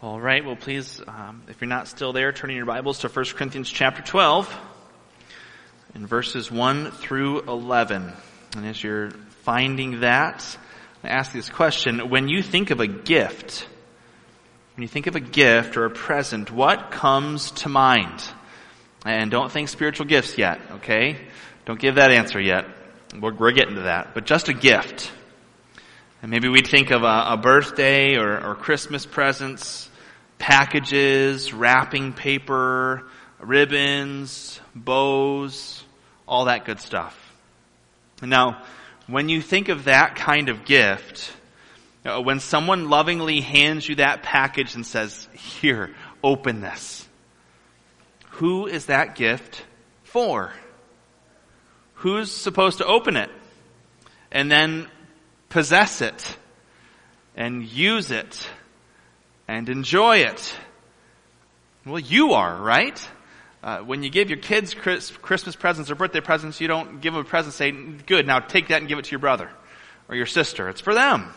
All right, well, please, um, if you're not still there, turn in your Bibles to 1 Corinthians chapter 12, in verses 1 through 11. And as you're finding that, I ask this question. When you think of a gift, when you think of a gift or a present, what comes to mind? And don't think spiritual gifts yet, okay? Don't give that answer yet. We're, we're getting to that. But just a gift. And maybe we'd think of a, a birthday or, or Christmas presents, packages, wrapping paper, ribbons, bows, all that good stuff. Now, when you think of that kind of gift, uh, when someone lovingly hands you that package and says, here, open this, who is that gift for? Who's supposed to open it? And then possess it and use it and enjoy it? Well, you are, right? Uh, when you give your kids Christmas presents or birthday presents, you don't give them a present say, good, now take that and give it to your brother or your sister. It's for them.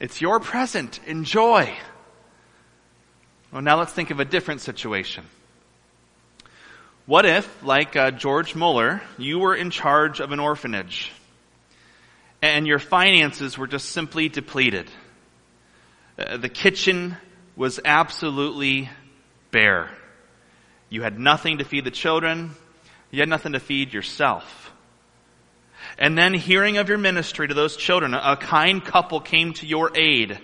It's your present. Enjoy. Well, now let's think of a different situation. What if, like uh, George Mueller, you were in charge of an orphanage and your finances were just simply depleted. Uh, the kitchen was absolutely bare. You had nothing to feed the children. You had nothing to feed yourself. And then hearing of your ministry to those children, a kind couple came to your aid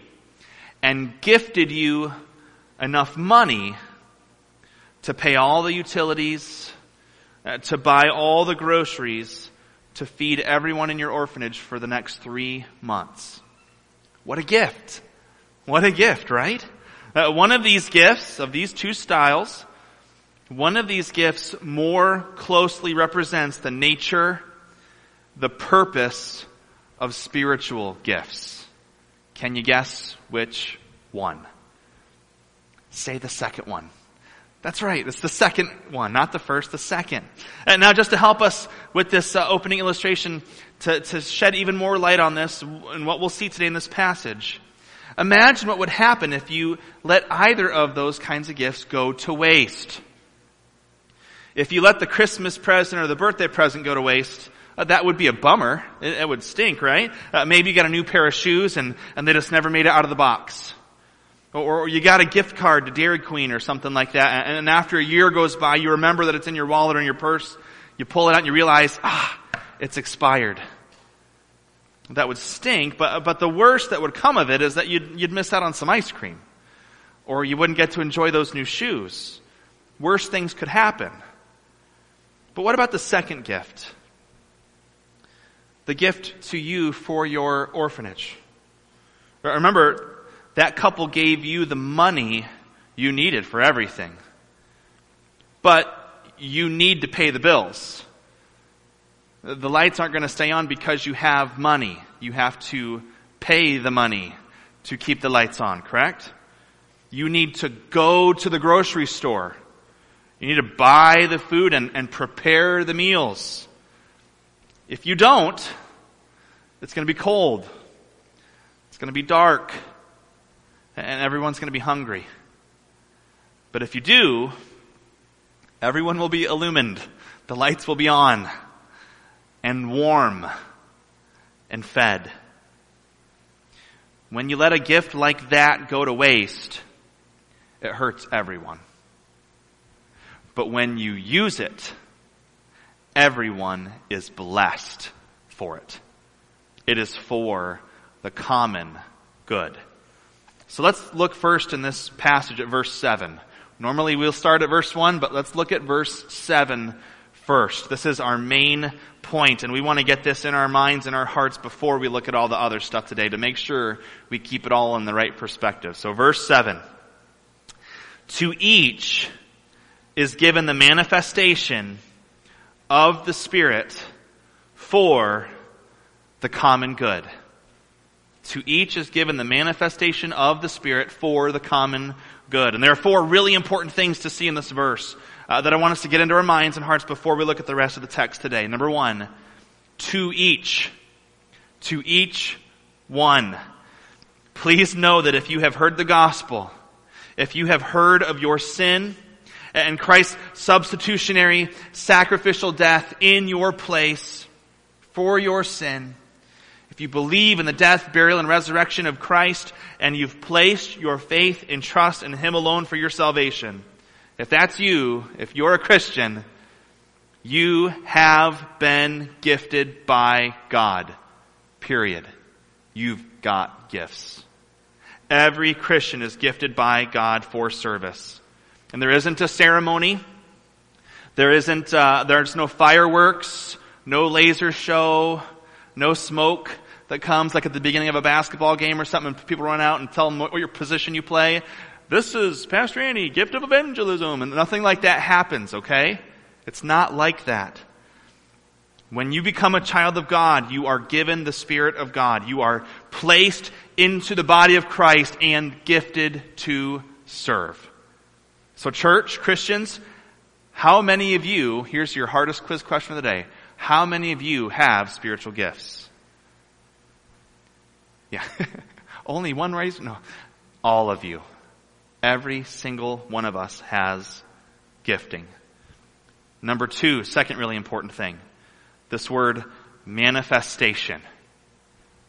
and gifted you enough money to pay all the utilities, uh, to buy all the groceries, to feed everyone in your orphanage for the next three months. What a gift. What a gift, right? Uh, one of these gifts, of these two styles, one of these gifts more closely represents the nature, the purpose of spiritual gifts. Can you guess which one? Say the second one. That's right. It's the second one, not the first, the second. And now just to help us with this uh, opening illustration, to, to shed even more light on this and what we'll see today in this passage, imagine what would happen if you let either of those kinds of gifts go to waste. If you let the Christmas present or the birthday present go to waste, uh, that would be a bummer. It, it would stink, right? Uh, maybe you got a new pair of shoes and, and they just never made it out of the box. Or, or you got a gift card to Dairy Queen or something like that, and after a year goes by, you remember that it's in your wallet or in your purse, you pull it out and you realize, ah, it's expired. That would stink, but, but the worst that would come of it is that you'd, you'd miss out on some ice cream. Or you wouldn't get to enjoy those new shoes. Worse things could happen. But what about the second gift? The gift to you for your orphanage. Remember, that couple gave you the money you needed for everything. But you need to pay the bills. The lights aren't going to stay on because you have money. You have to pay the money to keep the lights on, correct? You need to go to the grocery store. You need to buy the food and, and prepare the meals. If you don't, it's going to be cold. It's going to be dark and everyone's going to be hungry. But if you do, everyone will be illumined. The lights will be on and warm and fed. When you let a gift like that go to waste, it hurts everyone. But when you use it, everyone is blessed for it. It is for the common good. So let's look first in this passage at verse 7. Normally we'll start at verse 1, but let's look at verse 7 first. This is our main point, and we want to get this in our minds and our hearts before we look at all the other stuff today to make sure we keep it all in the right perspective. So verse 7. To each is given the manifestation of the Spirit for the common good. To each is given the manifestation of the Spirit for the common good. And there are four really important things to see in this verse uh, that I want us to get into our minds and hearts before we look at the rest of the text today. Number one, to each. To each one. Please know that if you have heard the gospel, if you have heard of your sin and Christ's substitutionary sacrificial death in your place for your sin, if you believe in the death, burial, and resurrection of Christ, and you've placed your faith and trust in Him alone for your salvation, if that's you, if you're a Christian, you have been gifted by God. Period. You've got gifts. Every Christian is gifted by God for service. And there isn't a ceremony. There isn't, uh, there's no fireworks, no laser show, no smoke that comes like at the beginning of a basketball game or something and people run out and tell them what, what your position you play. This is Pastor Andy, gift of evangelism, and nothing like that happens, okay? It's not like that. When you become a child of God, you are given the Spirit of God. You are placed into the body of Christ and gifted to serve. So church, Christians, how many of you, here's your hardest quiz question of the day, how many of you have spiritual gifts? Yeah. Only one raise? No. All of you. Every single one of us has gifting. Number two, second really important thing. This word manifestation.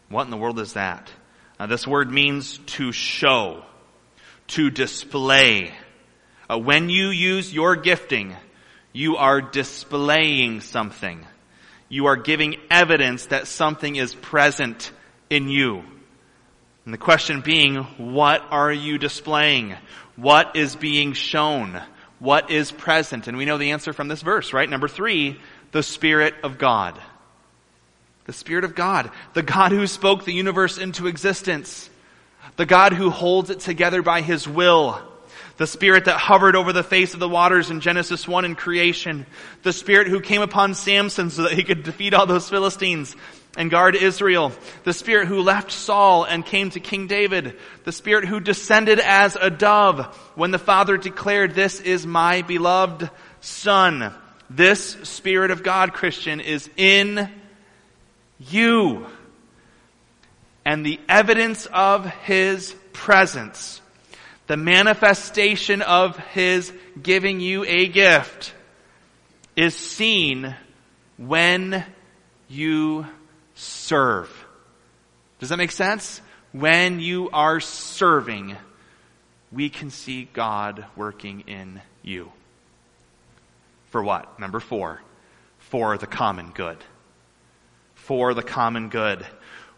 What in the world is that? Uh, this word means to show, to display. Uh, when you use your gifting, you are displaying something. You are giving evidence that something is present in you. And the question being, what are you displaying? What is being shown? What is present? And we know the answer from this verse, right? Number three, the Spirit of God. The Spirit of God. The God who spoke the universe into existence. The God who holds it together by His will. The Spirit that hovered over the face of the waters in Genesis 1 in creation. The Spirit who came upon Samson so that he could defeat all those Philistines and guard Israel. The Spirit who left Saul and came to King David. The Spirit who descended as a dove when the Father declared, this is my beloved Son. This Spirit of God, Christian, is in you. And the evidence of His presence, the manifestation of His giving you a gift, is seen when you serve. Does that make sense? When you are serving, we can see God working in you. For what? Number four, for the common good. For the common good.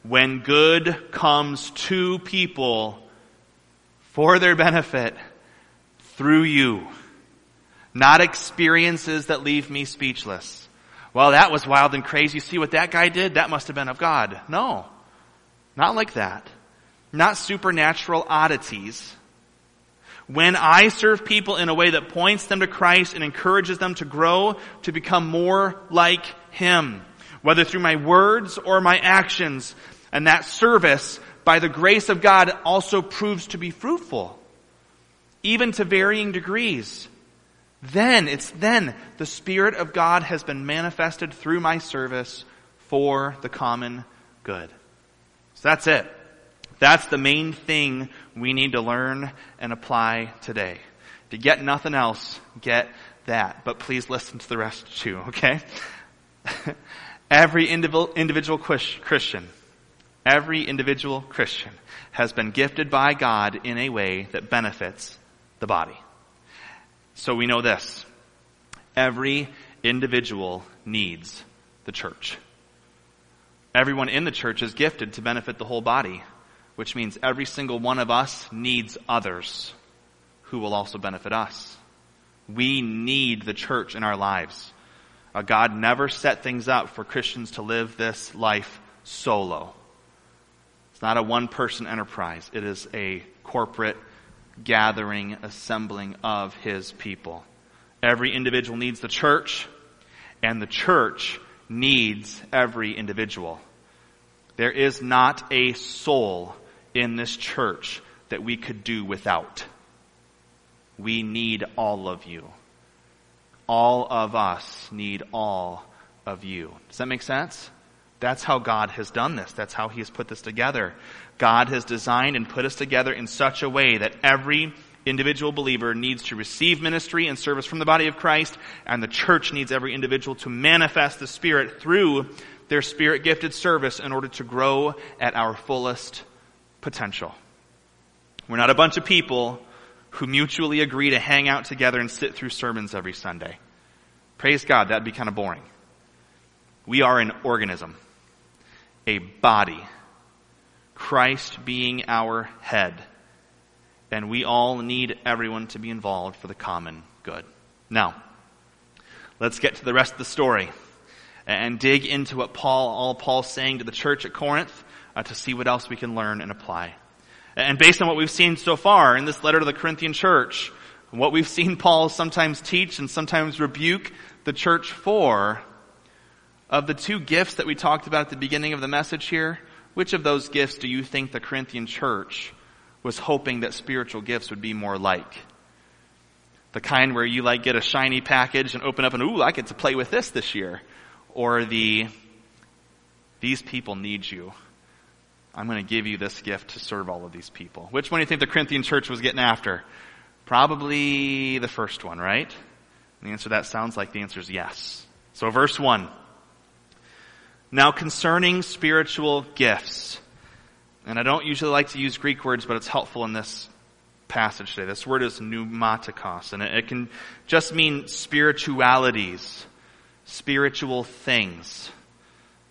When good comes to people for their benefit through you, not experiences that leave me speechless. Well, that was wild and crazy. See what that guy did? That must have been of God. No. Not like that. Not supernatural oddities when I serve people in a way that points them to Christ and encourages them to grow to become more like Him, whether through my words or my actions, and that service, by the grace of God, also proves to be fruitful, even to varying degrees. Then, it's then the Spirit of God has been manifested through my service for the common good. So that's it. That's the main thing we need to learn and apply today. To get nothing else, get that. But please listen to the rest too, okay? every individual Christian, every individual Christian has been gifted by God in a way that benefits the body. So we know this. Every individual needs the church. Everyone in the church is gifted to benefit the whole body which means every single one of us needs others who will also benefit us. We need the church in our lives. God never set things up for Christians to live this life solo. It's not a one person enterprise. It is a corporate gathering, assembling of His people. Every individual needs the church, and the church needs every individual. There is not a soul in this church that we could do without. We need all of you. All of us need all of you. Does that make sense? That's how God has done this. That's how He has put this together. God has designed and put us together in such a way that every individual believer needs to receive ministry and service from the body of Christ, and the church needs every individual to manifest the Spirit through their Spirit gifted service in order to grow at our fullest potential. We're not a bunch of people who mutually agree to hang out together and sit through sermons every Sunday. Praise God, that'd be kind of boring. We are an organism, a body, Christ being our head. And we all need everyone to be involved for the common good. Now, let's get to the rest of the story and dig into what Paul, all Paul's saying to the church at Corinth uh, to see what else we can learn and apply. And based on what we've seen so far in this letter to the Corinthian church, what we've seen Paul sometimes teach and sometimes rebuke the church for, of the two gifts that we talked about at the beginning of the message here, which of those gifts do you think the Corinthian church was hoping that spiritual gifts would be more like? The kind where you like get a shiny package and open up and, ooh, I get to play with this this year. Or the, these people need you. I'm going to give you this gift to serve all of these people. Which one do you think the Corinthian church was getting after? Probably the first one, right? And the answer that sounds like the answer is yes. So verse 1. Now concerning spiritual gifts, and I don't usually like to use Greek words, but it's helpful in this passage today. This word is pneumatikos, and it, can just mean spiritualities, spiritual things.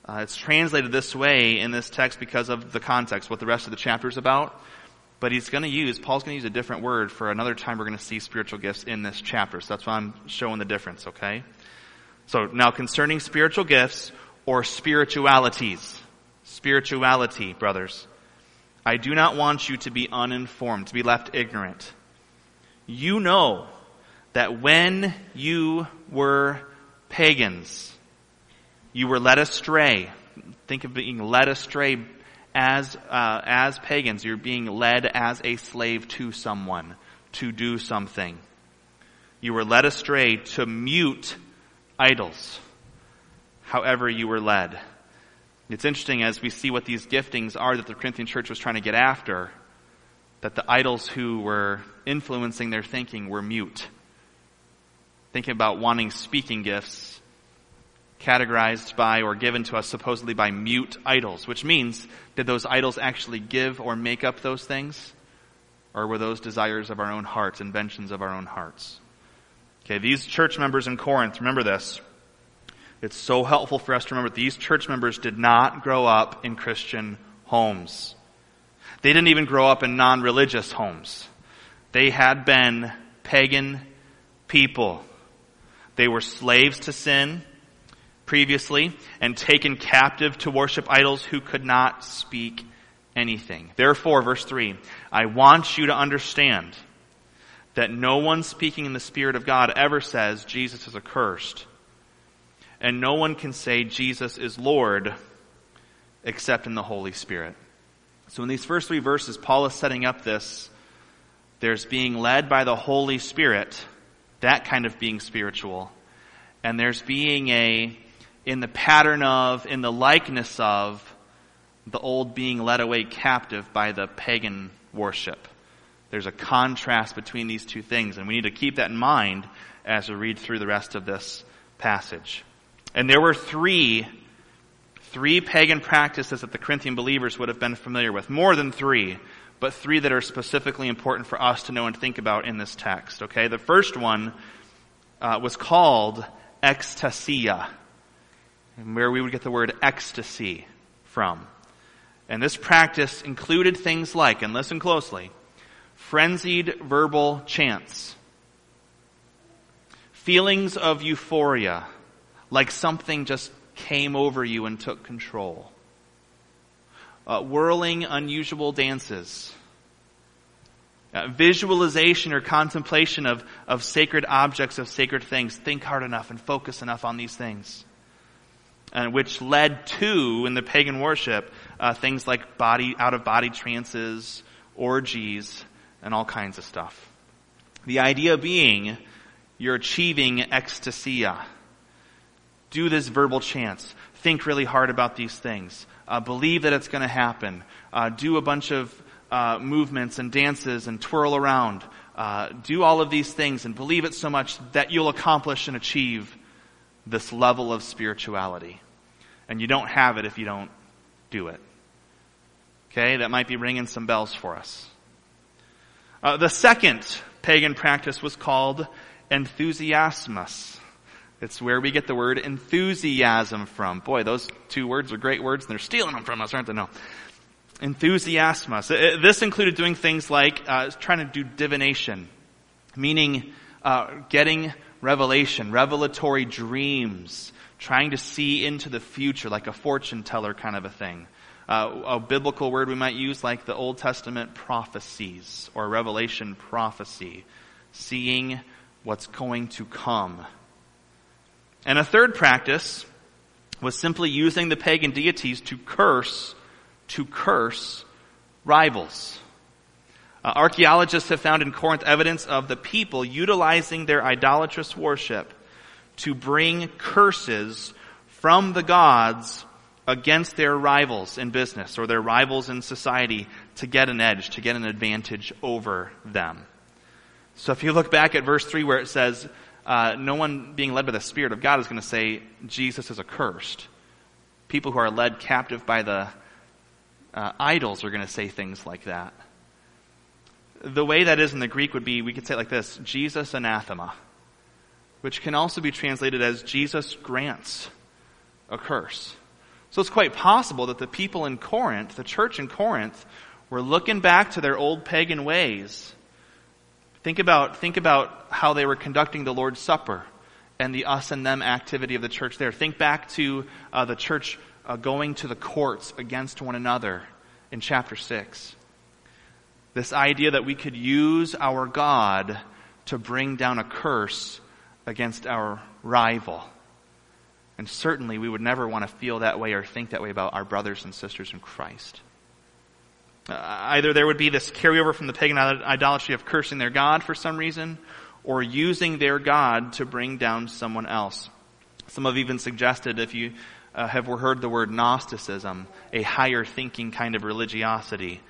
Uh, it's translated this way in this text because of the context, what the rest of the chapter is about. But he's going to use, Paul's going to use a different word for another time we're going to see spiritual gifts in this chapter. So that's why I'm showing the difference, okay? So now concerning spiritual gifts, or spiritualities. Spirituality, brothers. I do not want you to be uninformed, to be left ignorant. You know that when you were pagans, you were led astray. Think of being led astray as uh, as pagans. You're being led as a slave to someone to do something. You were led astray to mute idols however you were led. It's interesting as we see what these giftings are that the Corinthian church was trying to get after, that the idols who were influencing their thinking were mute. Thinking about wanting speaking gifts categorized by or given to us supposedly by mute idols, which means did those idols actually give or make up those things? Or were those desires of our own hearts, inventions of our own hearts? Okay, these church members in Corinth, remember this, it's so helpful for us to remember these church members did not grow up in Christian homes. They didn't even grow up in non-religious homes. They had been pagan people. They were slaves to sin previously and taken captive to worship idols who could not speak anything. Therefore, verse 3, I want you to understand that no one speaking in the Spirit of God ever says Jesus is accursed and no one can say Jesus is Lord except in the Holy Spirit. So in these first three verses, Paul is setting up this. There's being led by the Holy Spirit, that kind of being spiritual. And there's being a, in the pattern of, in the likeness of, the old being led away captive by the pagan worship. There's a contrast between these two things, and we need to keep that in mind as we read through the rest of this passage. And there were three, three pagan practices that the Corinthian believers would have been familiar with. More than three, but three that are specifically important for us to know and think about in this text. Okay, the first one uh, was called ecstasia, where we would get the word ecstasy from. And this practice included things like, and listen closely, frenzied verbal chants, feelings of euphoria, like something just came over you and took control. Uh, whirling unusual dances. Uh, visualization or contemplation of, of sacred objects, of sacred things. Think hard enough and focus enough on these things. And which led to, in the pagan worship, uh, things like body, out of body trances, orgies, and all kinds of stuff. The idea being, you're achieving ecstasia do this verbal chants. Think really hard about these things. Uh, believe that it's going to happen. Uh, do a bunch of uh, movements and dances and twirl around. uh, do all of these things and believe it so much that you'll accomplish and achieve this level of spirituality. And you don't have it if you don't do it. Okay, that might be ringing some bells for us. Uh, the second pagan practice was called enthusiasmus. It's where we get the word enthusiasm from. Boy, those two words are great words and they're stealing them from us, aren't they? No. Enthusiasmus. This included doing things like uh, trying to do divination, meaning uh, getting revelation, revelatory dreams, trying to see into the future like a fortune teller kind of a thing. Uh, a biblical word we might use like the Old Testament prophecies or revelation prophecy, seeing what's going to come. And a third practice was simply using the pagan deities to curse, to curse rivals. Uh, archaeologists have found in Corinth evidence of the people utilizing their idolatrous worship to bring curses from the gods against their rivals in business or their rivals in society to get an edge, to get an advantage over them. So if you look back at verse 3 where it says, uh, no one being led by the Spirit of God is going to say Jesus is accursed. People who are led captive by the uh, idols are going to say things like that. The way that is in the Greek would be, we could say it like this, Jesus anathema, which can also be translated as Jesus grants a curse. So it's quite possible that the people in Corinth, the church in Corinth, were looking back to their old pagan ways. Think about, think about how they were conducting the Lord's Supper and the us and them activity of the church there. Think back to uh, the church uh, going to the courts against one another in chapter 6. This idea that we could use our God to bring down a curse against our rival. And certainly we would never want to feel that way or think that way about our brothers and sisters in Christ. Uh, either there would be this carryover from the pagan idolatry of cursing their God for some reason, or using their God to bring down someone else. Some have even suggested if you uh, have heard the word Gnosticism, a higher thinking kind of religiosity,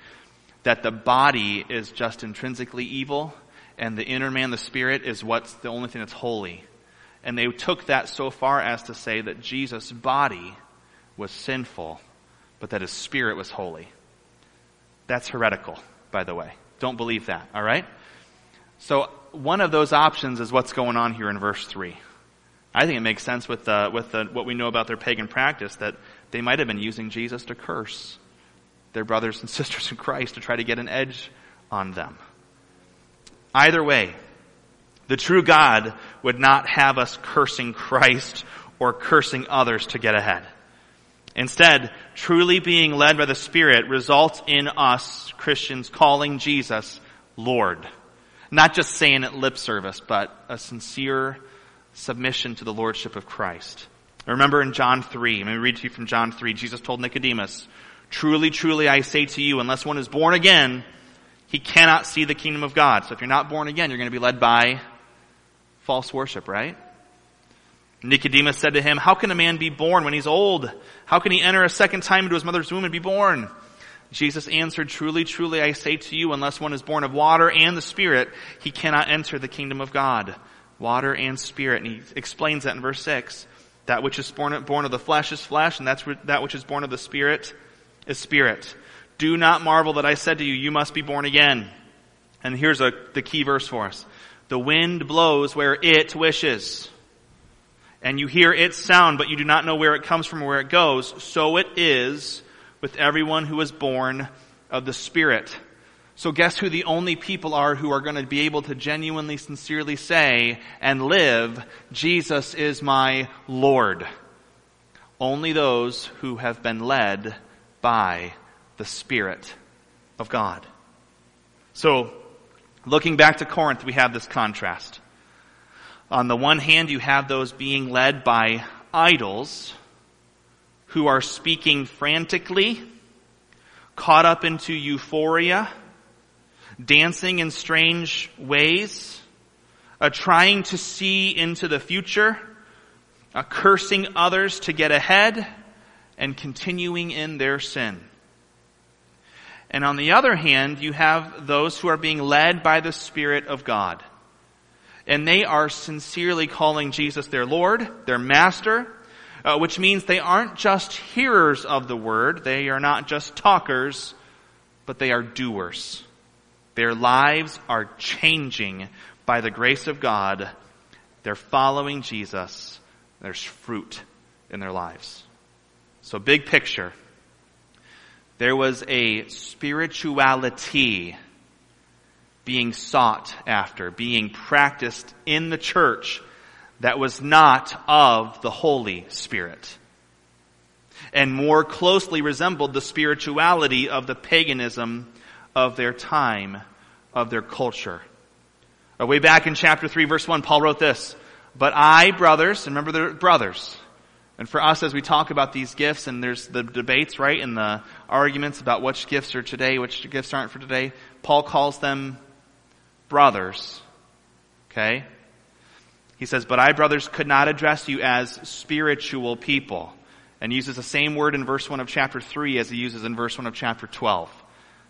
that the body is just intrinsically evil and the inner man, the spirit, is what's the only thing that's holy. And they took that so far as to say that Jesus' body was sinful, but that his spirit was holy. That's heretical, by the way. Don't believe that, alright? So, one of those options is what's going on here in verse 3. I think it makes sense with, the, with the, what we know about their pagan practice that they might have been using Jesus to curse their brothers and sisters in Christ to try to get an edge on them. Either way, the true God would not have us cursing Christ or cursing others to get ahead. Instead, truly being led by the Spirit results in us, Christians, calling Jesus Lord. Not just saying it lip service, but a sincere submission to the Lordship of Christ. Remember in John 3, let me read to you from John 3, Jesus told Nicodemus, Truly, truly, I say to you, unless one is born again, he cannot see the kingdom of God. So if you're not born again, you're going to be led by false worship, right? Nicodemus said to him, How can a man be born when he's old? How can he enter a second time into his mother's womb and be born? Jesus answered, Truly, truly, I say to you, unless one is born of water and the Spirit, he cannot enter the kingdom of God. Water and Spirit. And he explains that in verse 6. That which is born, of the flesh is flesh, and that's that which is born of the Spirit is Spirit. Do not marvel that I said to you, you must be born again. And here's a, the key verse for us. The wind blows where it wishes and you hear its sound, but you do not know where it comes from or where it goes, so it is with everyone who is born of the Spirit. So guess who the only people are who are going to be able to genuinely, sincerely say and live, Jesus is my Lord? Only those who have been led by the Spirit of God. So, looking back to Corinth, we have this contrast. On the one hand, you have those being led by idols who are speaking frantically, caught up into euphoria, dancing in strange ways, uh, trying to see into the future, uh, cursing others to get ahead, and continuing in their sin. And on the other hand, you have those who are being led by the Spirit of God. And they are sincerely calling Jesus their Lord, their Master, uh, which means they aren't just hearers of the Word, they are not just talkers, but they are doers. Their lives are changing by the grace of God. They're following Jesus. There's fruit in their lives. So big picture. There was a spirituality being sought after, being practiced in the church that was not of the Holy Spirit and more closely resembled the spirituality of the paganism of their time, of their culture. Uh, way back in chapter 3 verse 1, Paul wrote this, But I, brothers, and remember the brothers, and for us as we talk about these gifts and there's the debates, right, and the arguments about which gifts are today, which gifts aren't for today, Paul calls them brothers. Okay? He says, But I, brothers, could not address you as spiritual people. And uses the same word in verse 1 of chapter 3 as he uses in verse 1 of chapter 12.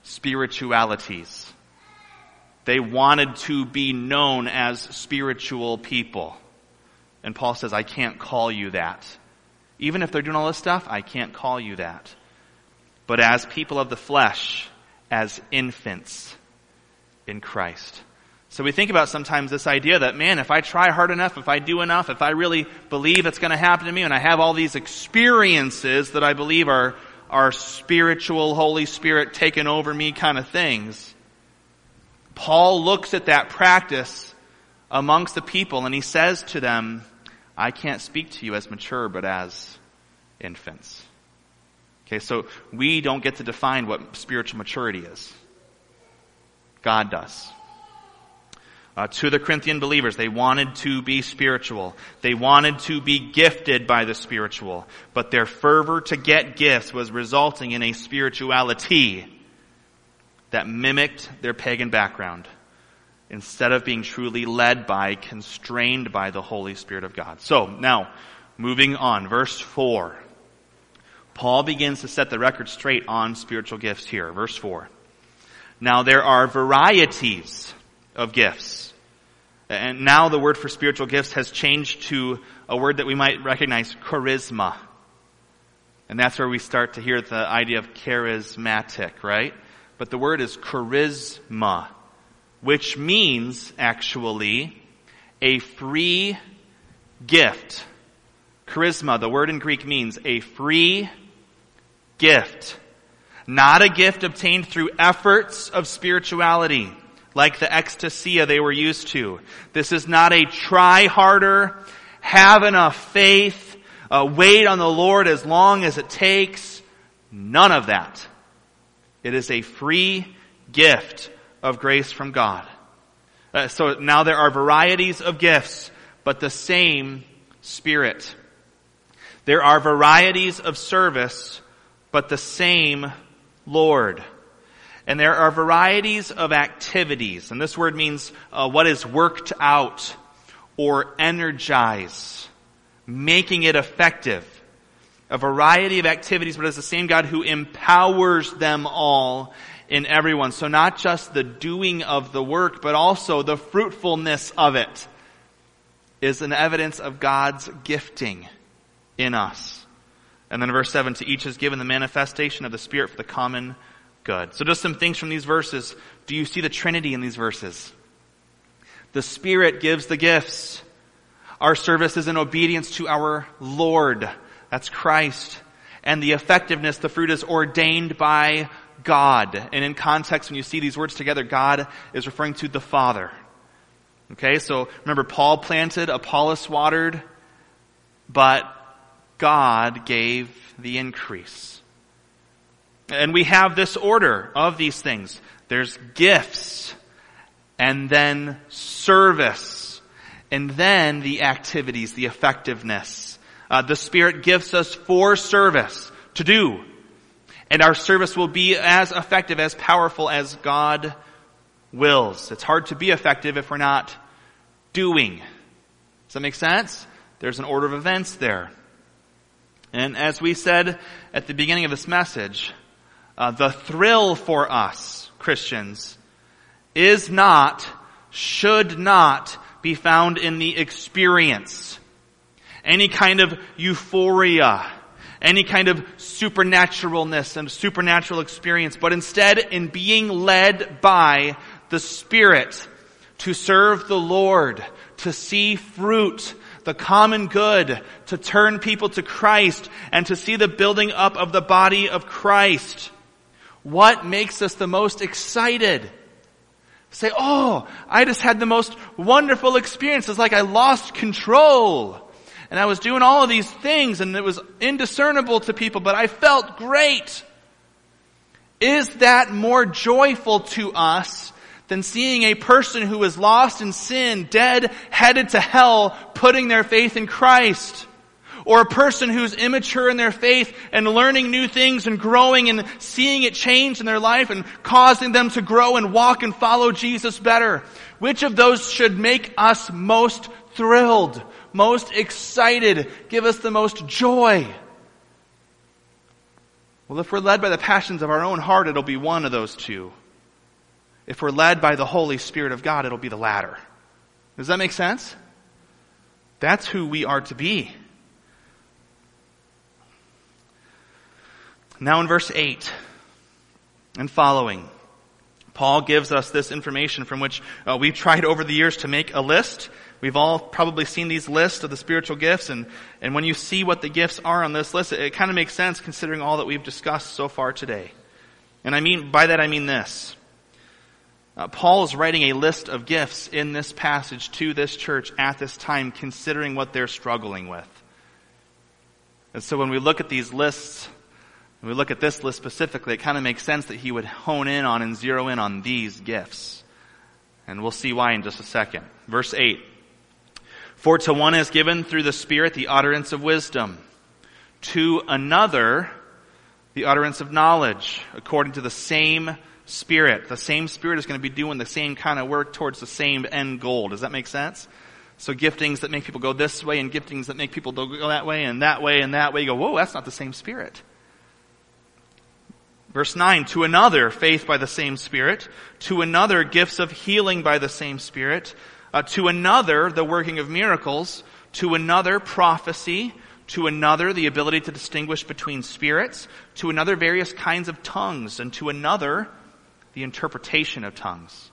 Spiritualities. They wanted to be known as spiritual people. And Paul says, I can't call you that. Even if they're doing all this stuff, I can't call you that. But as people of the flesh, as infants in Christ. So we think about sometimes this idea that, man, if I try hard enough, if I do enough, if I really believe it's going to happen to me, and I have all these experiences that I believe are, are spiritual, Holy Spirit taken over me kind of things, Paul looks at that practice amongst the people and he says to them, I can't speak to you as mature, but as infants. Okay, so we don't get to define what spiritual maturity is. God does. Uh, to the Corinthian believers, they wanted to be spiritual. They wanted to be gifted by the spiritual. But their fervor to get gifts was resulting in a spirituality that mimicked their pagan background instead of being truly led by, constrained by the Holy Spirit of God. So, now, moving on, verse 4. Paul begins to set the record straight on spiritual gifts here. Verse 4. Now there are varieties of gifts. And now the word for spiritual gifts has changed to a word that we might recognize, charisma. And that's where we start to hear the idea of charismatic, right? But the word is charisma, which means actually a free gift. Charisma, the word in Greek means a free gift. Not a gift obtained through efforts of spirituality like the ecstasy they were used to. This is not a try harder, have enough faith, uh, wait on the Lord as long as it takes. None of that. It is a free gift of grace from God. Uh, so now there are varieties of gifts, but the same Spirit. There are varieties of service, but the same Lord. And there are varieties of activities, and this word means uh, what is worked out or energize, making it effective. A variety of activities, but it's the same God who empowers them all in everyone. So not just the doing of the work, but also the fruitfulness of it is an evidence of God's gifting in us. And then verse 7, to each is given the manifestation of the Spirit for the common good. So just some things from these verses. Do you see the Trinity in these verses? The Spirit gives the gifts. Our service is in obedience to our Lord. That's Christ. And the effectiveness, the fruit is ordained by God. And in context, when you see these words together, God is referring to the Father. Okay, so remember, Paul planted, Apollos watered, but God gave the increase. And we have this order of these things. There's gifts, and then service, and then the activities, the effectiveness. Uh, the Spirit gives us for service to do. And our service will be as effective, as powerful as God wills. It's hard to be effective if we're not doing. Does that make sense? There's an order of events there. And as we said at the beginning of this message, Uh, the thrill for us, Christians, is not, should not be found in the experience. Any kind of euphoria, any kind of supernaturalness and supernatural experience, but instead in being led by the Spirit to serve the Lord, to see fruit, the common good, to turn people to Christ, and to see the building up of the body of Christ. What makes us the most excited? Say, oh, I just had the most wonderful experience. It's like I lost control. And I was doing all of these things and it was indiscernible to people, but I felt great. Is that more joyful to us than seeing a person who is lost in sin, dead, headed to hell, putting their faith in Christ? Or a person who's immature in their faith and learning new things and growing and seeing it change in their life and causing them to grow and walk and follow Jesus better. Which of those should make us most thrilled, most excited, give us the most joy? Well, if we're led by the passions of our own heart, it'll be one of those two. If we're led by the Holy Spirit of God, it'll be the latter. Does that make sense? That's who we are to be. Now in verse 8 and following, Paul gives us this information from which uh, we've tried over the years to make a list. We've all probably seen these lists of the spiritual gifts, and, and when you see what the gifts are on this list, it, it kind of makes sense considering all that we've discussed so far today. And I mean, by that I mean this. Uh, Paul is writing a list of gifts in this passage to this church at this time, considering what they're struggling with. And so when we look at these lists, when we look at this list specifically, it kind of makes sense that he would hone in on and zero in on these gifts. And we'll see why in just a second. Verse 8. For to one is given through the Spirit the utterance of wisdom. To another, the utterance of knowledge, according to the same Spirit. The same Spirit is going to be doing the same kind of work towards the same end goal. Does that make sense? So giftings that make people go this way and giftings that make people go that way and that way and that way. You go, whoa, that's not the same Spirit. Verse 9, to another, faith by the same Spirit. To another, gifts of healing by the same Spirit. Uh, to another, the working of miracles. To another, prophecy. To another, the ability to distinguish between spirits. To another, various kinds of tongues. And to another, the interpretation of tongues.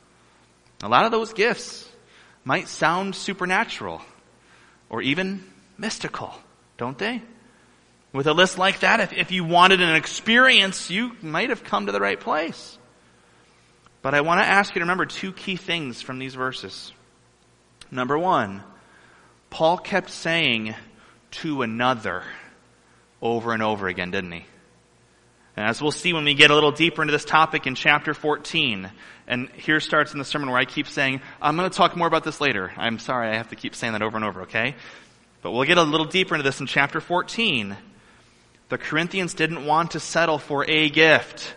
A lot of those gifts might sound supernatural or even mystical, don't they? With a list like that, if, if you wanted an experience, you might have come to the right place. But I want to ask you to remember two key things from these verses. Number one, Paul kept saying to another over and over again, didn't he? And as we'll see when we get a little deeper into this topic in chapter 14, and here starts in the sermon where I keep saying, I'm going to talk more about this later. I'm sorry I have to keep saying that over and over, okay? But we'll get a little deeper into this in chapter 14. The Corinthians didn't want to settle for a gift.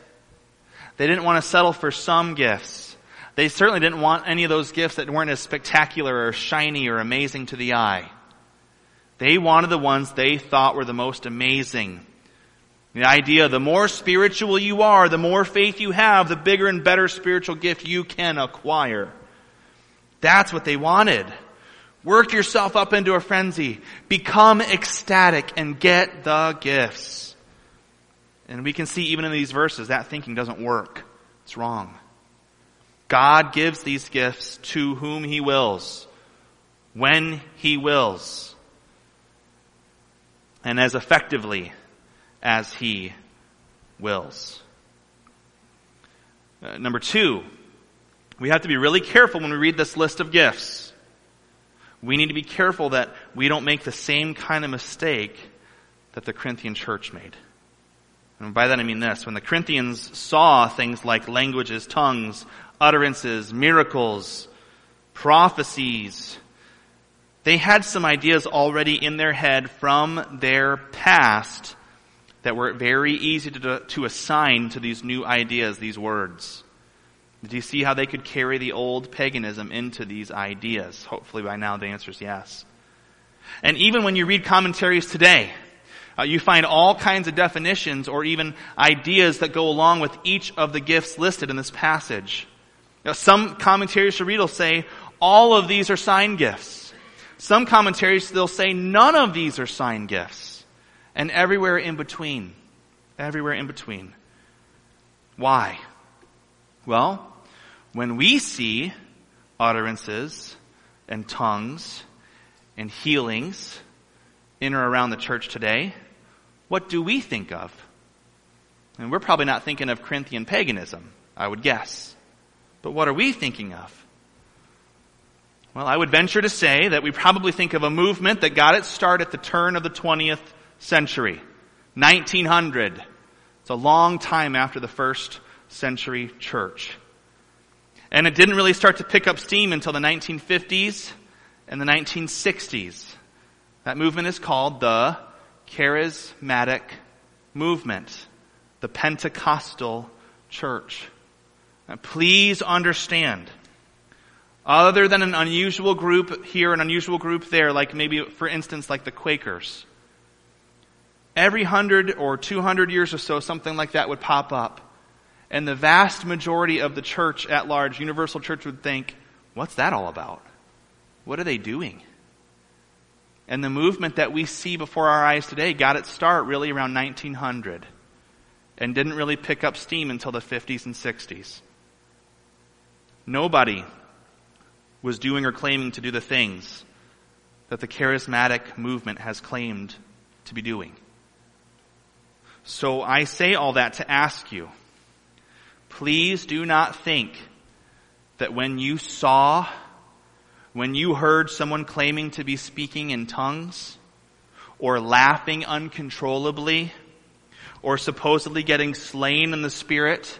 They didn't want to settle for some gifts. They certainly didn't want any of those gifts that weren't as spectacular or shiny or amazing to the eye. They wanted the ones they thought were the most amazing the idea, the more spiritual you are, the more faith you have, the bigger and better spiritual gift you can acquire. That's what they wanted. Work yourself up into a frenzy. Become ecstatic and get the gifts. And we can see even in these verses that thinking doesn't work. It's wrong. God gives these gifts to whom He wills, when He wills, and as effectively as he wills. Uh, number two, we have to be really careful when we read this list of gifts. We need to be careful that we don't make the same kind of mistake that the Corinthian church made. And by that I mean this. When the Corinthians saw things like languages, tongues, utterances, miracles, prophecies, they had some ideas already in their head from their past that were very easy to, to assign to these new ideas, these words. Do you see how they could carry the old paganism into these ideas? Hopefully by now the answer is yes. And even when you read commentaries today, Uh, you find all kinds of definitions or even ideas that go along with each of the gifts listed in this passage. Now, some commentaries to read will say all of these are sign gifts. Some commentaries they'll say none of these are sign gifts. And everywhere in between. Everywhere in between. Why? Well, when we see utterances and tongues and healings in or around the church today, what do we think of? And we're probably not thinking of Corinthian paganism, I would guess. But what are we thinking of? Well, I would venture to say that we probably think of a movement that got its start at the turn of the 20th century. 1900. It's a long time after the first century church. And it didn't really start to pick up steam until the 1950s and the 1960s. That movement is called the charismatic movement, the Pentecostal church. Now, please understand, other than an unusual group here, an unusual group there, like maybe, for instance, like the Quakers, every hundred or two hundred years or so, something like that would pop up. And the vast majority of the church at large, universal church, would think, what's that all about? What are they doing? And the movement that we see before our eyes today got its start really around 1900 and didn't really pick up steam until the 50s and 60s. Nobody was doing or claiming to do the things that the charismatic movement has claimed to be doing. So I say all that to ask you, please do not think that when you saw when you heard someone claiming to be speaking in tongues, or laughing uncontrollably, or supposedly getting slain in the spirit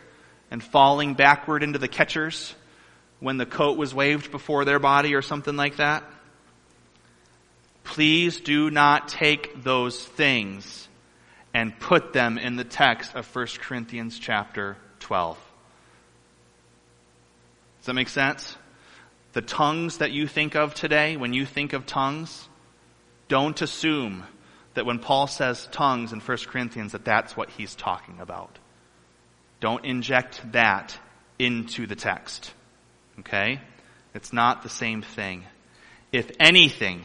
and falling backward into the catchers when the coat was waved before their body or something like that? Please do not take those things and put them in the text of 1 Corinthians chapter 12. Does that make sense? the tongues that you think of today, when you think of tongues, don't assume that when Paul says tongues in 1 Corinthians that that's what he's talking about. Don't inject that into the text. Okay? It's not the same thing. If anything,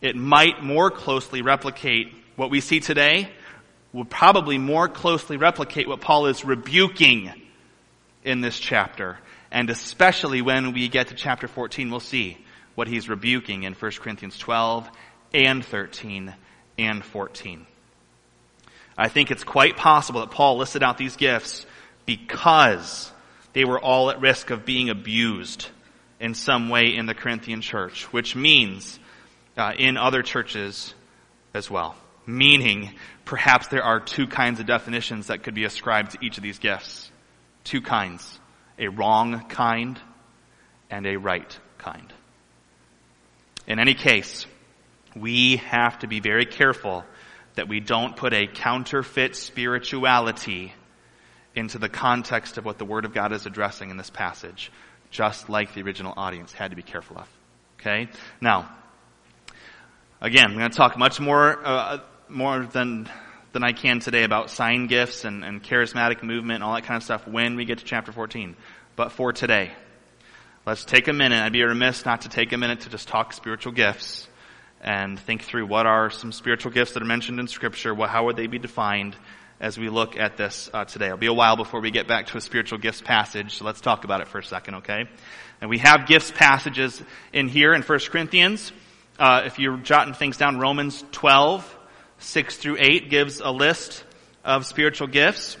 it might more closely replicate what we see today, would probably more closely replicate what Paul is rebuking in this chapter. And especially when we get to chapter 14, we'll see what he's rebuking in 1 Corinthians 12 and 13 and 14. I think it's quite possible that Paul listed out these gifts because they were all at risk of being abused in some way in the Corinthian church, which means uh, in other churches as well. Meaning, perhaps there are two kinds of definitions that could be ascribed to each of these gifts. Two kinds a wrong kind and a right kind. In any case, we have to be very careful that we don't put a counterfeit spirituality into the context of what the Word of God is addressing in this passage, just like the original audience had to be careful of. Okay? Now, again, I'm going to talk much more, uh, more than, than I can today about sign gifts and, and charismatic movement and all that kind of stuff when we get to chapter 14. But for today, let's take a minute. I'd be remiss not to take a minute to just talk spiritual gifts and think through what are some spiritual gifts that are mentioned in Scripture. Well, how would they be defined as we look at this uh, today? It'll be a while before we get back to a spiritual gifts passage, so let's talk about it for a second, okay? And we have gifts passages in here in 1 Corinthians. Uh, if you're jotting things down, Romans 12, 6 through 8 gives a list of spiritual gifts.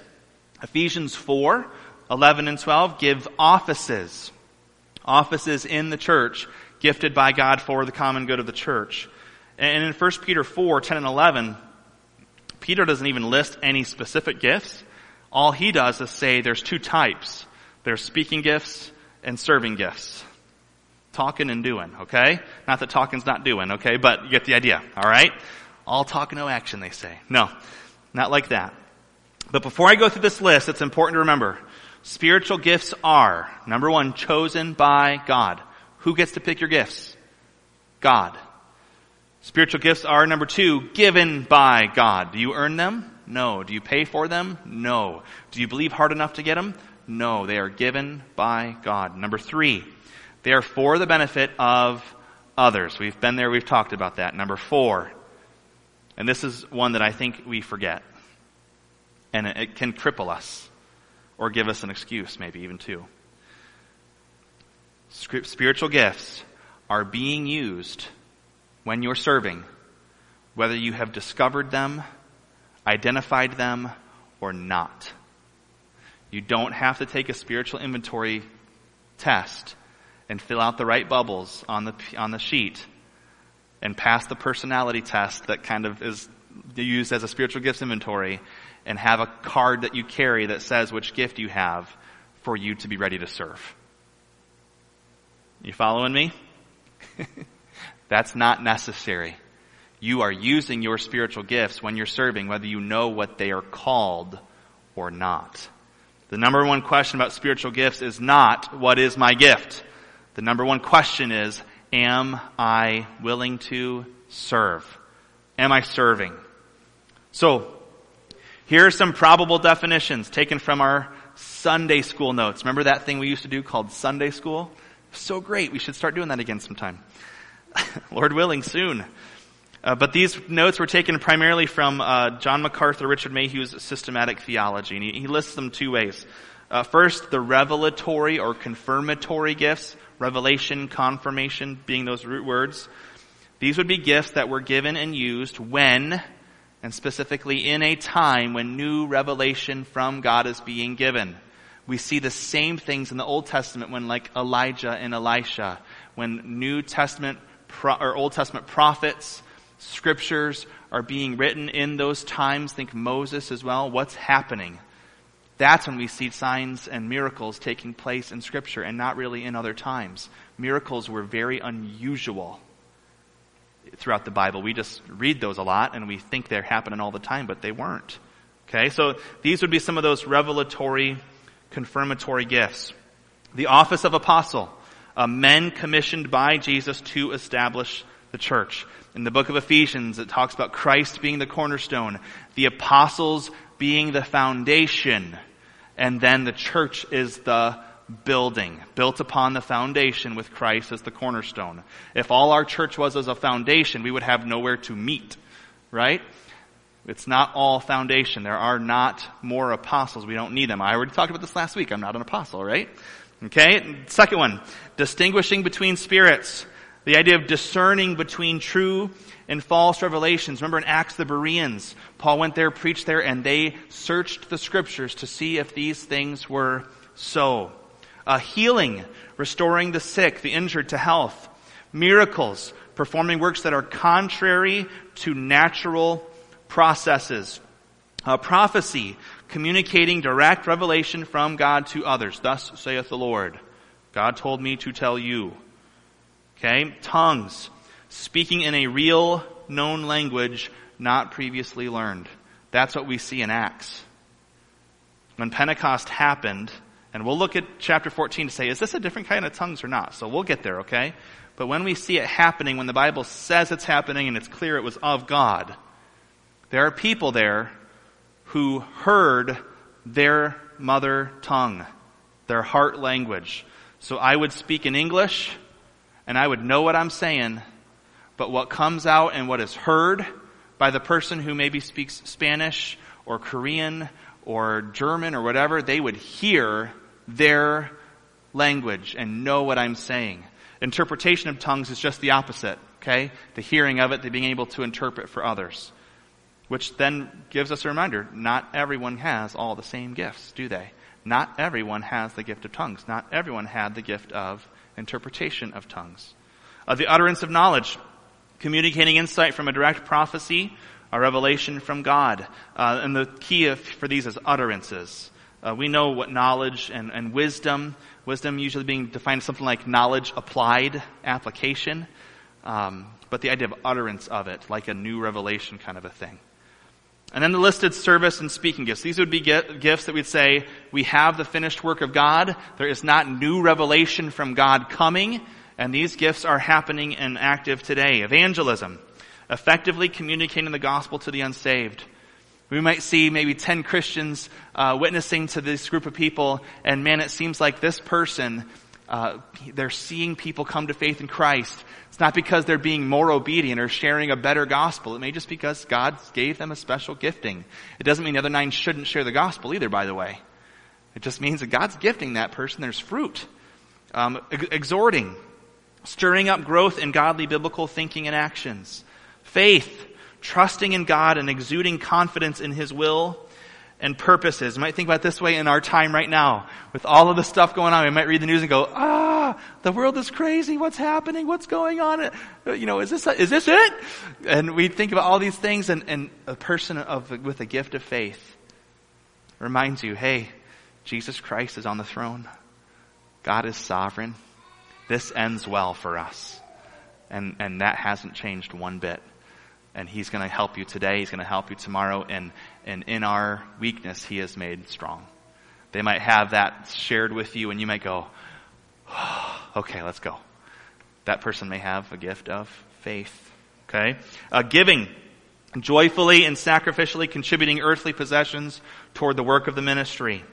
Ephesians 4, 11 and 12 give offices. Offices in the church, gifted by God for the common good of the church. And in 1 Peter 4, 10 and 11, Peter doesn't even list any specific gifts. All he does is say there's two types. There's speaking gifts and serving gifts. Talking and doing, okay? Not that talking's not doing, okay? But you get the idea, alright? All talk, no action, they say. No, not like that. But before I go through this list, it's important to remember, spiritual gifts are, number one, chosen by God. Who gets to pick your gifts? God. Spiritual gifts are, number two, given by God. Do you earn them? No. Do you pay for them? No. Do you believe hard enough to get them? No. They are given by God. Number three, they are for the benefit of others. We've been there, we've talked about that. Number four, and this is one that I think we forget, and it can cripple us, or give us an excuse, maybe even two. Spiritual gifts are being used when you're serving, whether you have discovered them, identified them, or not. You don't have to take a spiritual inventory test and fill out the right bubbles on the, on the sheet and pass the personality test that kind of is used as a spiritual gifts inventory and have a card that you carry that says which gift you have for you to be ready to serve. You following me? That's not necessary. You are using your spiritual gifts when you're serving, whether you know what they are called or not. The number one question about spiritual gifts is not, what is my gift? The number one question is, am I willing to serve? Am I serving? So, here are some probable definitions taken from our Sunday school notes. Remember that thing we used to do called Sunday school? So great. We should start doing that again sometime. Lord willing, soon. Uh, but these notes were taken primarily from uh, John MacArthur, Richard Mayhue's systematic theology, and he, he lists them two ways. Uh, first, the revelatory or confirmatory gifts, revelation, confirmation being those root words. These would be gifts that were given and used when, and specifically in a time when new revelation from God is being given. We see the same things in the Old Testament when like Elijah and Elisha, when New Testament or Old Testament prophets, scriptures are being written in those times. Think Moses as well. What's happening? That's when we see signs and miracles taking place in scripture and not really in other times. Miracles were very unusual throughout the Bible. We just read those a lot and we think they're happening all the time, but they weren't. Okay, so these would be some of those revelatory, confirmatory gifts. The office of apostle uh, men commissioned by Jesus to establish the church. In the book of Ephesians, it talks about Christ being the cornerstone, the apostles being the foundation, and then the church is the building, built upon the foundation with Christ as the cornerstone. If all our church was as a foundation, we would have nowhere to meet, right? It's not all foundation. There are not more apostles. We don't need them. I already talked about this last week. I'm not an apostle, right? Okay? Second one, distinguishing between spirits. The idea of discerning between true and false revelations. Remember in Acts the Bereans, Paul went there, preached there, and they searched the scriptures to see if these things were so. Uh, healing, restoring the sick, the injured to health. Miracles, performing works that are contrary to natural processes. Uh, prophecy, communicating direct revelation from God to others. Thus saith the Lord. God told me to tell you. Okay? Tongues. Speaking in a real known language not previously learned. That's what we see in Acts. When Pentecost happened, and we'll look at chapter 14 to say, is this a different kind of tongues or not? So we'll get there, okay? But when we see it happening, when the Bible says it's happening and it's clear it was of God, there are people there who heard their mother tongue, their heart language. So I would speak in English and I would know what I'm saying, but what comes out and what is heard by the person who maybe speaks Spanish or Korean or German or whatever, they would hear their language and know what I'm saying. Interpretation of tongues is just the opposite, okay? The hearing of it, the being able to interpret for others. Which then gives us a reminder, not everyone has all the same gifts, do they? Not everyone has the gift of tongues. Not everyone had the gift of interpretation of tongues. Uh, the utterance of knowledge, communicating insight from a direct prophecy, a revelation from God. Uh, and the key of, for these is utterances. Uh, we know what knowledge and, and wisdom, wisdom usually being defined as something like knowledge applied, application. Um, but the idea of utterance of it, like a new revelation kind of a thing. And then the listed service and speaking gifts. These would be gifts that we'd say, we have the finished work of God. There is not new revelation from God coming. And these gifts are happening and active today. Evangelism. effectively communicating the gospel to the unsaved. We might see maybe 10 Christians uh, witnessing to this group of people, and man, it seems like this person, uh, they're seeing people come to faith in Christ. It's not because they're being more obedient or sharing a better gospel. It may just because God gave them a special gifting. It doesn't mean the other nine shouldn't share the gospel either, by the way. It just means that God's gifting that person. There's fruit. Um, ex- exhorting, stirring up growth in godly biblical thinking and actions. Faith, trusting in God and exuding confidence in His will and purposes. You might think about this way in our time right now. With all of the stuff going on, we might read the news and go, ah, the world is crazy. What's happening? What's going on? You know, is this, is this it? And we think about all these things and, and a person of, with a gift of faith reminds you, hey, Jesus Christ is on the throne. God is sovereign. This ends well for us. And, and that hasn't changed one bit and He's going to help you today. He's going to help you tomorrow. And, and in our weakness, He is made strong. They might have that shared with you, and you might go, oh, okay, let's go. That person may have a gift of faith. Okay? Uh, giving. Joyfully and sacrificially contributing earthly possessions toward the work of the ministry.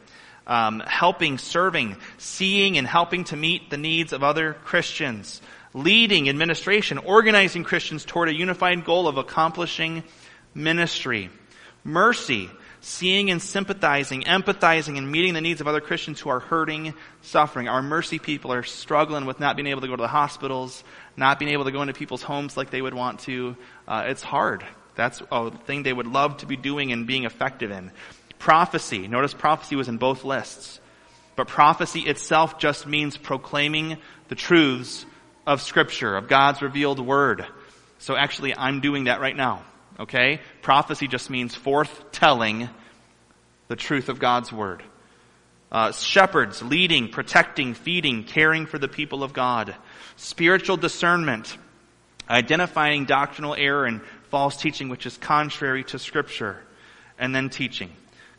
Um, helping, serving, seeing and helping to meet the needs of other Christians leading administration, organizing Christians toward a unified goal of accomplishing ministry. Mercy, seeing and sympathizing, empathizing, and meeting the needs of other Christians who are hurting, suffering. Our mercy people are struggling with not being able to go to the hospitals, not being able to go into people's homes like they would want to. Uh, it's hard. That's a thing they would love to be doing and being effective in. Prophecy. Notice prophecy was in both lists. But prophecy itself just means proclaiming the truths of Scripture, of God's revealed Word. So actually, I'm doing that right now. Okay? Prophecy just means forth telling the truth of God's Word. Uh, shepherds, leading, protecting, feeding, caring for the people of God. Spiritual discernment, identifying doctrinal error and false teaching which is contrary to Scripture. And then teaching.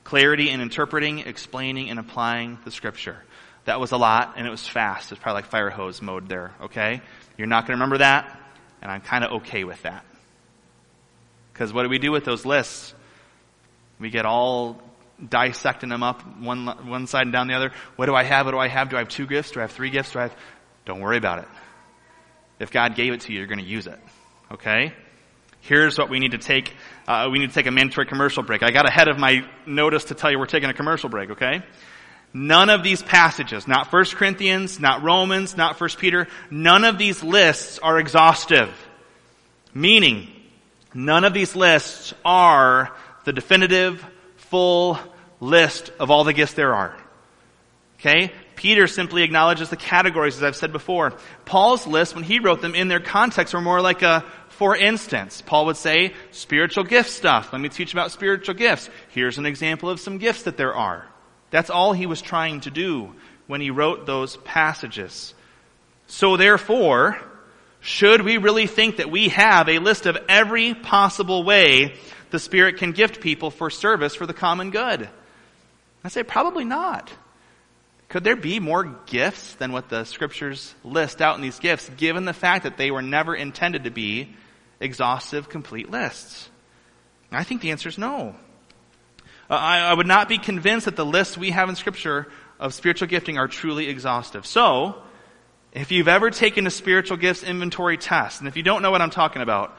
Clarity in interpreting, explaining, and applying the Scripture. That was a lot, and it was fast. It's probably like fire hose mode there, okay? You're not going to remember that, and I'm kind of okay with that. Because what do we do with those lists? We get all dissecting them up one, one side and down the other. What do I have? What do I have? Do I have two gifts? Do I have three gifts? Do I have... Don't worry about it. If God gave it to you, you're going to use it. Okay? Here's what we need to take. Uh, we need to take a mandatory commercial break. I got ahead of my notice to tell you we're taking a commercial break, okay? None of these passages, not 1 Corinthians, not Romans, not 1 Peter, none of these lists are exhaustive. Meaning, none of these lists are the definitive, full list of all the gifts there are. Okay? Peter simply acknowledges the categories, as I've said before. Paul's lists, when he wrote them in their context, were more like a for instance. Paul would say, spiritual gift stuff. Let me teach about spiritual gifts. Here's an example of some gifts that there are. That's all he was trying to do when he wrote those passages. So therefore, should we really think that we have a list of every possible way the Spirit can gift people for service for the common good? I say probably not. Could there be more gifts than what the scriptures list out in these gifts, given the fact that they were never intended to be exhaustive, complete lists? I think the answer is no. Uh, I, I would not be convinced that the lists we have in Scripture of spiritual gifting are truly exhaustive. So, if you've ever taken a spiritual gifts inventory test, and if you don't know what I'm talking about,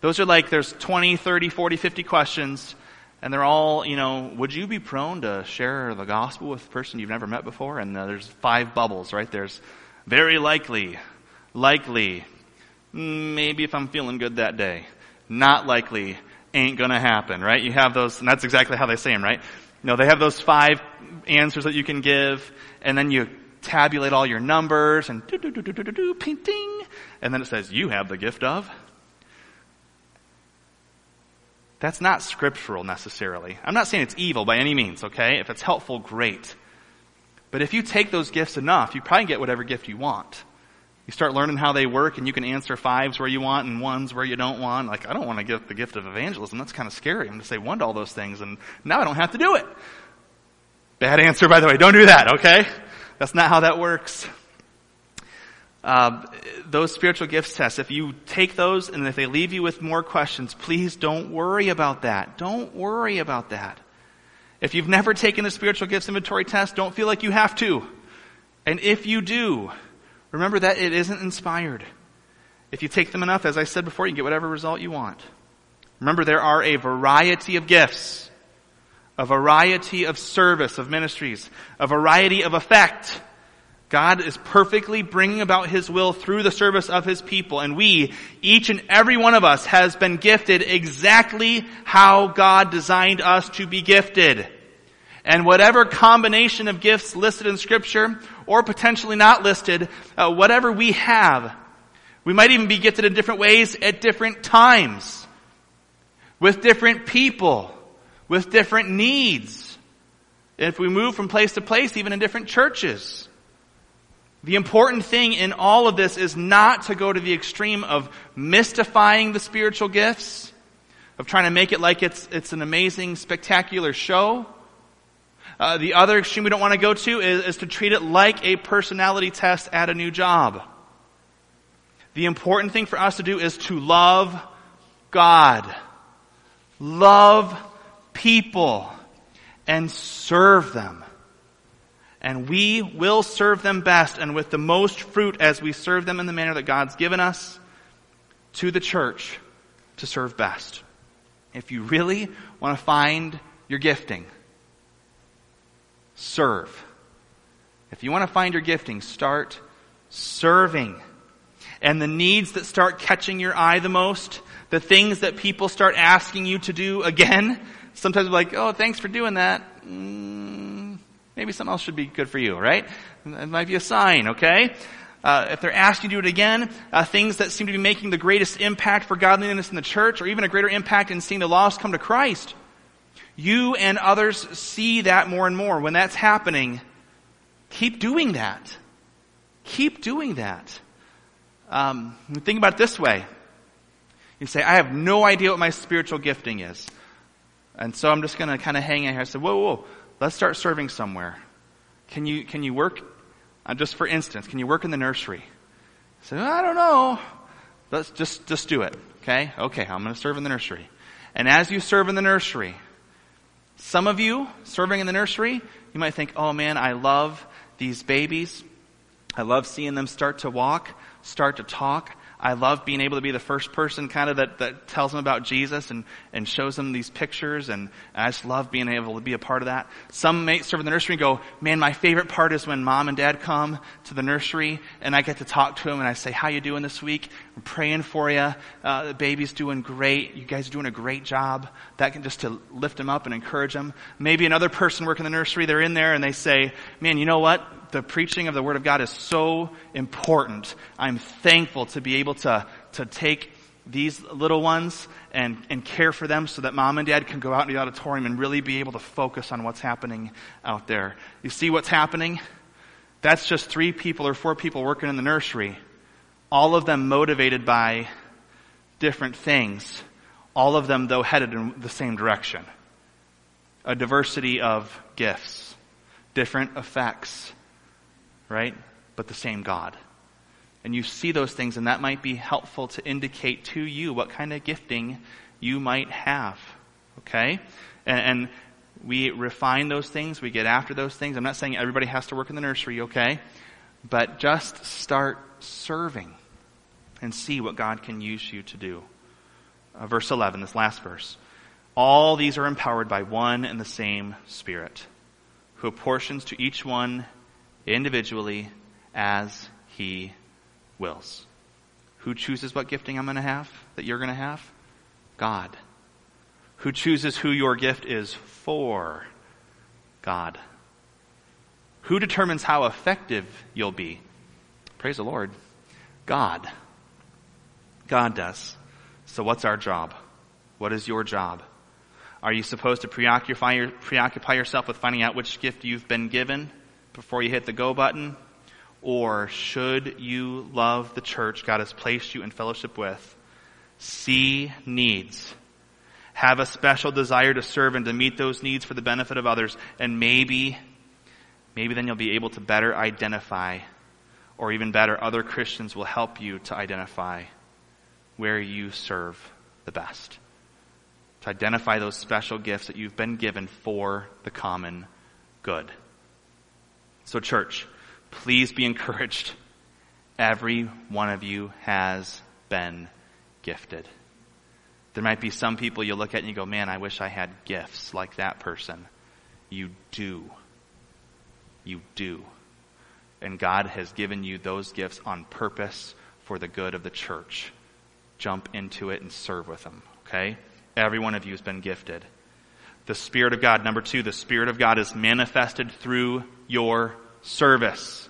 those are like there's 20, 30, 40, 50 questions, and they're all, you know, would you be prone to share the gospel with a person you've never met before? And uh, there's five bubbles, right? There's very likely, likely, maybe if I'm feeling good that day, not likely, ain't gonna happen, right? You have those, and that's exactly how they say them, right? You know, they have those five answers that you can give, and then you tabulate all your numbers, and do do do do do do do, ping ding, and then it says, you have the gift of. That's not scriptural necessarily. I'm not saying it's evil by any means, okay? If it's helpful, great. But if you take those gifts enough, you probably get whatever gift you want. You start learning how they work and you can answer fives where you want and ones where you don't want. Like, I don't want to give the gift of evangelism. That's kind of scary. I'm going to say one to all those things and now I don't have to do it. Bad answer, by the way. Don't do that, okay? That's not how that works. uh, those spiritual gifts tests, if you take those and if they leave you with more questions, please don't worry about that. Don't worry about that. If you've never taken the spiritual gifts inventory test, don't feel like you have to. And if you do, remember that it isn't inspired. If you take them enough, as I said before, you get whatever result you want. Remember, there are a variety of gifts, a variety of service, of ministries, a variety of effect. God is perfectly bringing about His will through the service of His people. And we, each and every one of us, has been gifted exactly how God designed us to be gifted. And whatever combination of gifts listed in Scripture, or potentially not listed, uh, whatever we have, we might even be gifted in different ways at different times, with different people, with different needs. If we move from place to place, even in different churches. The important thing in all of this is not to go to the extreme of mystifying the spiritual gifts, of trying to make it like it's, it's an amazing, spectacular show. Uh, the other extreme we don't want to go to is, is to treat it like a personality test at a new job. The important thing for us to do is to love God, love people, and serve them. And we will serve them best and with the most fruit as we serve them in the manner that God's given us to the church to serve best. If you really want to find your gifting, serve. If you want to find your gifting, start serving. And the needs that start catching your eye the most, the things that people start asking you to do again, sometimes like, oh, thanks for doing that. Mm, maybe something else should be good for you, right? It might be a sign, okay? Uh, if they're asking you to do it again, uh, things that seem to be making the greatest impact for godliness in the church, or even a greater impact in seeing the lost come to Christ, you and others see that more and more. When that's happening, keep doing that. Keep doing that. Um, think about it this way. You say, I have no idea what my spiritual gifting is. And so I'm just going to kind of hang in here. I said, whoa, whoa, let's start serving somewhere. Can you, can you work, uh, just for instance, can you work in the nursery? I said, I don't know. Let's just, just do it. Okay? Okay, I'm going to serve in the nursery. And as you serve in the nursery, some of you serving in the nursery, you might think, oh man, I love these babies. I love seeing them start to walk, start to talk. I love being able to be the first person kind of that, that tells them about Jesus and, and shows them these pictures and, and I just love being able to be a part of that. Some may serve in the nursery and go, man, my favorite part is when mom and dad come to the nursery and I get to talk to them and I say, how you doing this week? I'm praying for you. Uh, the baby's doing great. You guys are doing a great job. That can just to lift them up and encourage them. Maybe another person working in the nursery, they're in there and they say, man, you know what? The preaching of the Word of God is so important. I'm thankful to be able to, to take these little ones and, and care for them so that mom and dad can go out in the auditorium and really be able to focus on what's happening out there. You see what's happening? That's just three people or four people working in the nursery. All of them motivated by different things. All of them, though, headed in the same direction. A diversity of gifts, different effects, right? But the same God. And you see those things, and that might be helpful to indicate to you what kind of gifting you might have. Okay? And, and we refine those things, we get after those things. I'm not saying everybody has to work in the nursery, okay? But just start serving and see what God can use you to do. Uh, verse 11, this last verse. All these are empowered by one and the same Spirit, who apportions to each one individually as He wills. Who chooses what gifting I'm going to have, that you're going to have? God. Who chooses who your gift is for? God. Who determines how effective you'll be? Praise the Lord. God. God does. So what's our job? What is your job? Are you supposed to preoccupy, preoccupy yourself with finding out which gift you've been given before you hit the go button? Or should you love the church God has placed you in fellowship with? See needs. Have a special desire to serve and to meet those needs for the benefit of others. And maybe, maybe then you'll be able to better identify or even better, other Christians will help you to identify where you serve the best. To identify those special gifts that you've been given for the common good. So, church, please be encouraged. Every one of you has been gifted. There might be some people you look at and you go, man, I wish I had gifts like that person. You do. You do. And God has given you those gifts on purpose for the good of the church. Jump into it and serve with them, okay? Every one of you has been gifted. The Spirit of God, number two, the Spirit of God is manifested through your service.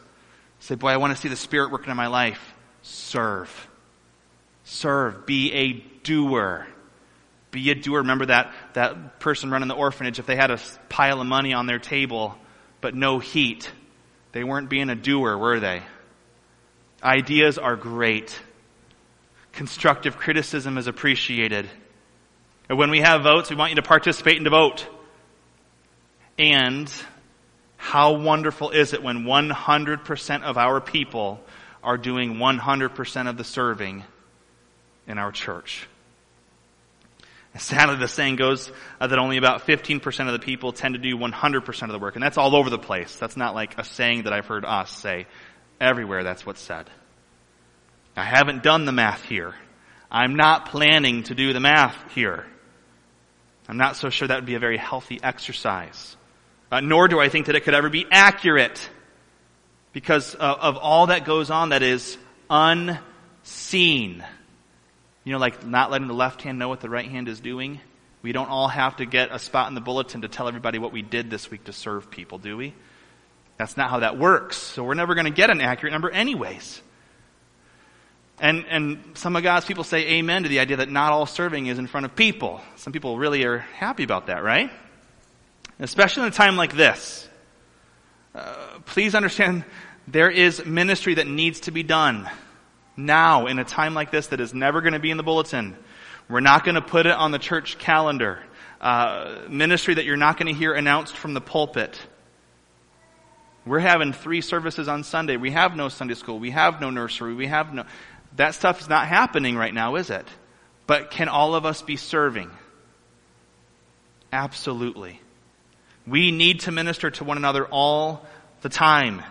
Say, boy, I want to see the Spirit working in my life. Serve. Serve. Be a doer. Be a doer. Remember that, that person running the orphanage, if they had a pile of money on their table, but no heat, they weren't being a doer, were they? Ideas are great. Constructive criticism is appreciated. And when we have votes, we want you to participate and to vote. And how wonderful is it when 100% of our people are doing 100% of the serving in our church? Sadly, the saying goes uh, that only about 15% of the people tend to do 100% of the work. And that's all over the place. That's not like a saying that I've heard us say. Everywhere that's what's said. I haven't done the math here. I'm not planning to do the math here. I'm not so sure that would be a very healthy exercise. Uh, nor do I think that it could ever be accurate because of, of all that goes on that is unseen. You know, like not letting the left hand know what the right hand is doing. We don't all have to get a spot in the bulletin to tell everybody what we did this week to serve people, do we? That's not how that works. So we're never going to get an accurate number anyways. And, and some of God's people say amen to the idea that not all serving is in front of people. Some people really are happy about that, right? Especially in a time like this. Uh, please understand there is ministry that needs to be done now in a time like this that is never going to be in the bulletin. We're not going to put it on the church calendar. Uh, ministry that you're not going to hear announced from the pulpit. We're having three services on Sunday. We have no Sunday school. We have no nursery. We have no. That stuff is not happening right now, is it? But can all of us be serving? Absolutely. We need to minister to one another all the time.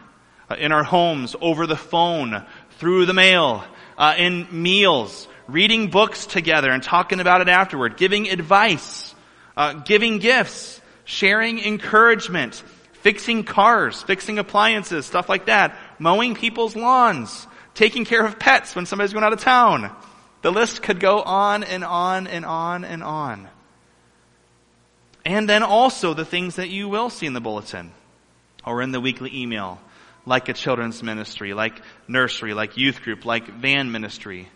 Uh, in our homes, over the phone, through the mail, uh, in meals, reading books together and talking about it afterward, giving advice, uh, giving gifts, sharing encouragement, fixing cars, fixing appliances, stuff like that, mowing people's lawns, taking care of pets when somebody's going out of town. The list could go on and on and on and on. And then also the things that you will see in the bulletin or in the weekly email like a children's ministry, like nursery, like youth group, like van ministry.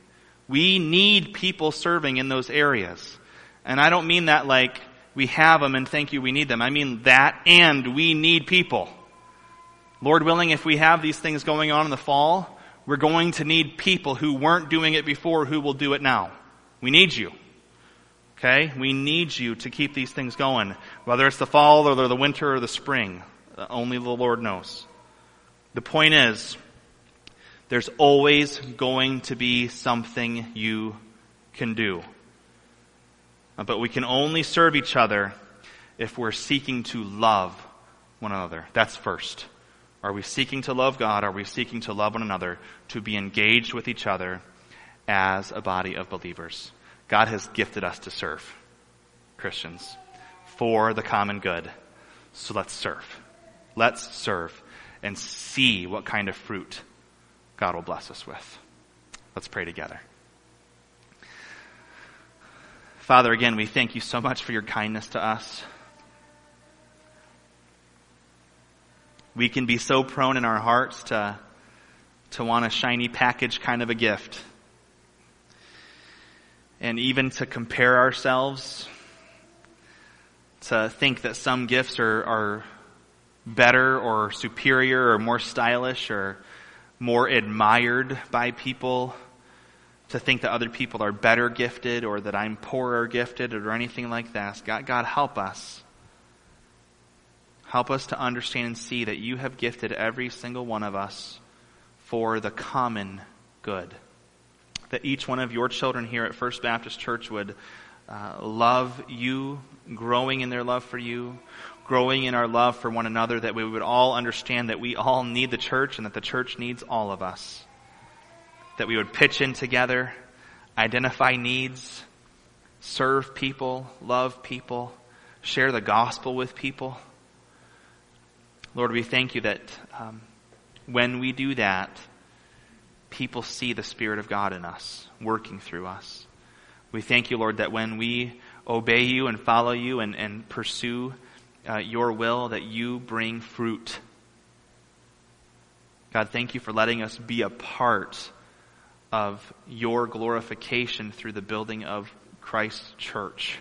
We need people serving in those areas. And I don't mean that like we have them and thank you, we need them. I mean that and we need people. Lord willing, if we have these things going on in the fall, we're going to need people who weren't doing it before who will do it now. We need you. Okay? We need you to keep these things going. Whether it's the fall or the winter or the spring. Only the Lord knows. The point is, there's always going to be something you can do. Uh, but we can only serve each other if we're seeking to love one another. That's first. Are we seeking to love God? Are we seeking to love one another? To be engaged with each other as a body of believers. God has gifted us to serve Christians for the common good. So let's serve. Let's serve and see what kind of fruit God will bless us with. Let's pray together. Father, again, we thank you so much for your kindness to us. We can be so prone in our hearts to, to want a shiny package kind of a gift. And even to compare ourselves, to think that some gifts are, are better or superior or more stylish or more admired by people, to think that other people are better gifted or that I'm poorer gifted or anything like that. God, God, help us. Help us to understand and see that you have gifted every single one of us for the common good. That each one of your children here at First Baptist Church would uh, love you, growing in their love for you, growing in our love for one another, that we would all understand that we all need the church and that the church needs all of us. That we would pitch in together, identify needs, serve people, love people, share the gospel with people. Lord, we thank you that um, when we do that, people see the Spirit of God in us, working through us. We thank you, Lord, that when we obey you and follow you and, and pursue uh, your will, that you bring fruit. God, thank you for letting us be a part of your glorification through the building of Christ's church.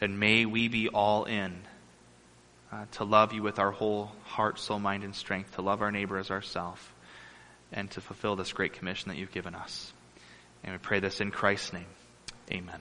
And may we be all in uh, to love you with our whole heart, soul, mind, and strength, to love our neighbor as ourselves, and to fulfill this great commission that you've given us. And we pray this in Christ's name. Amen.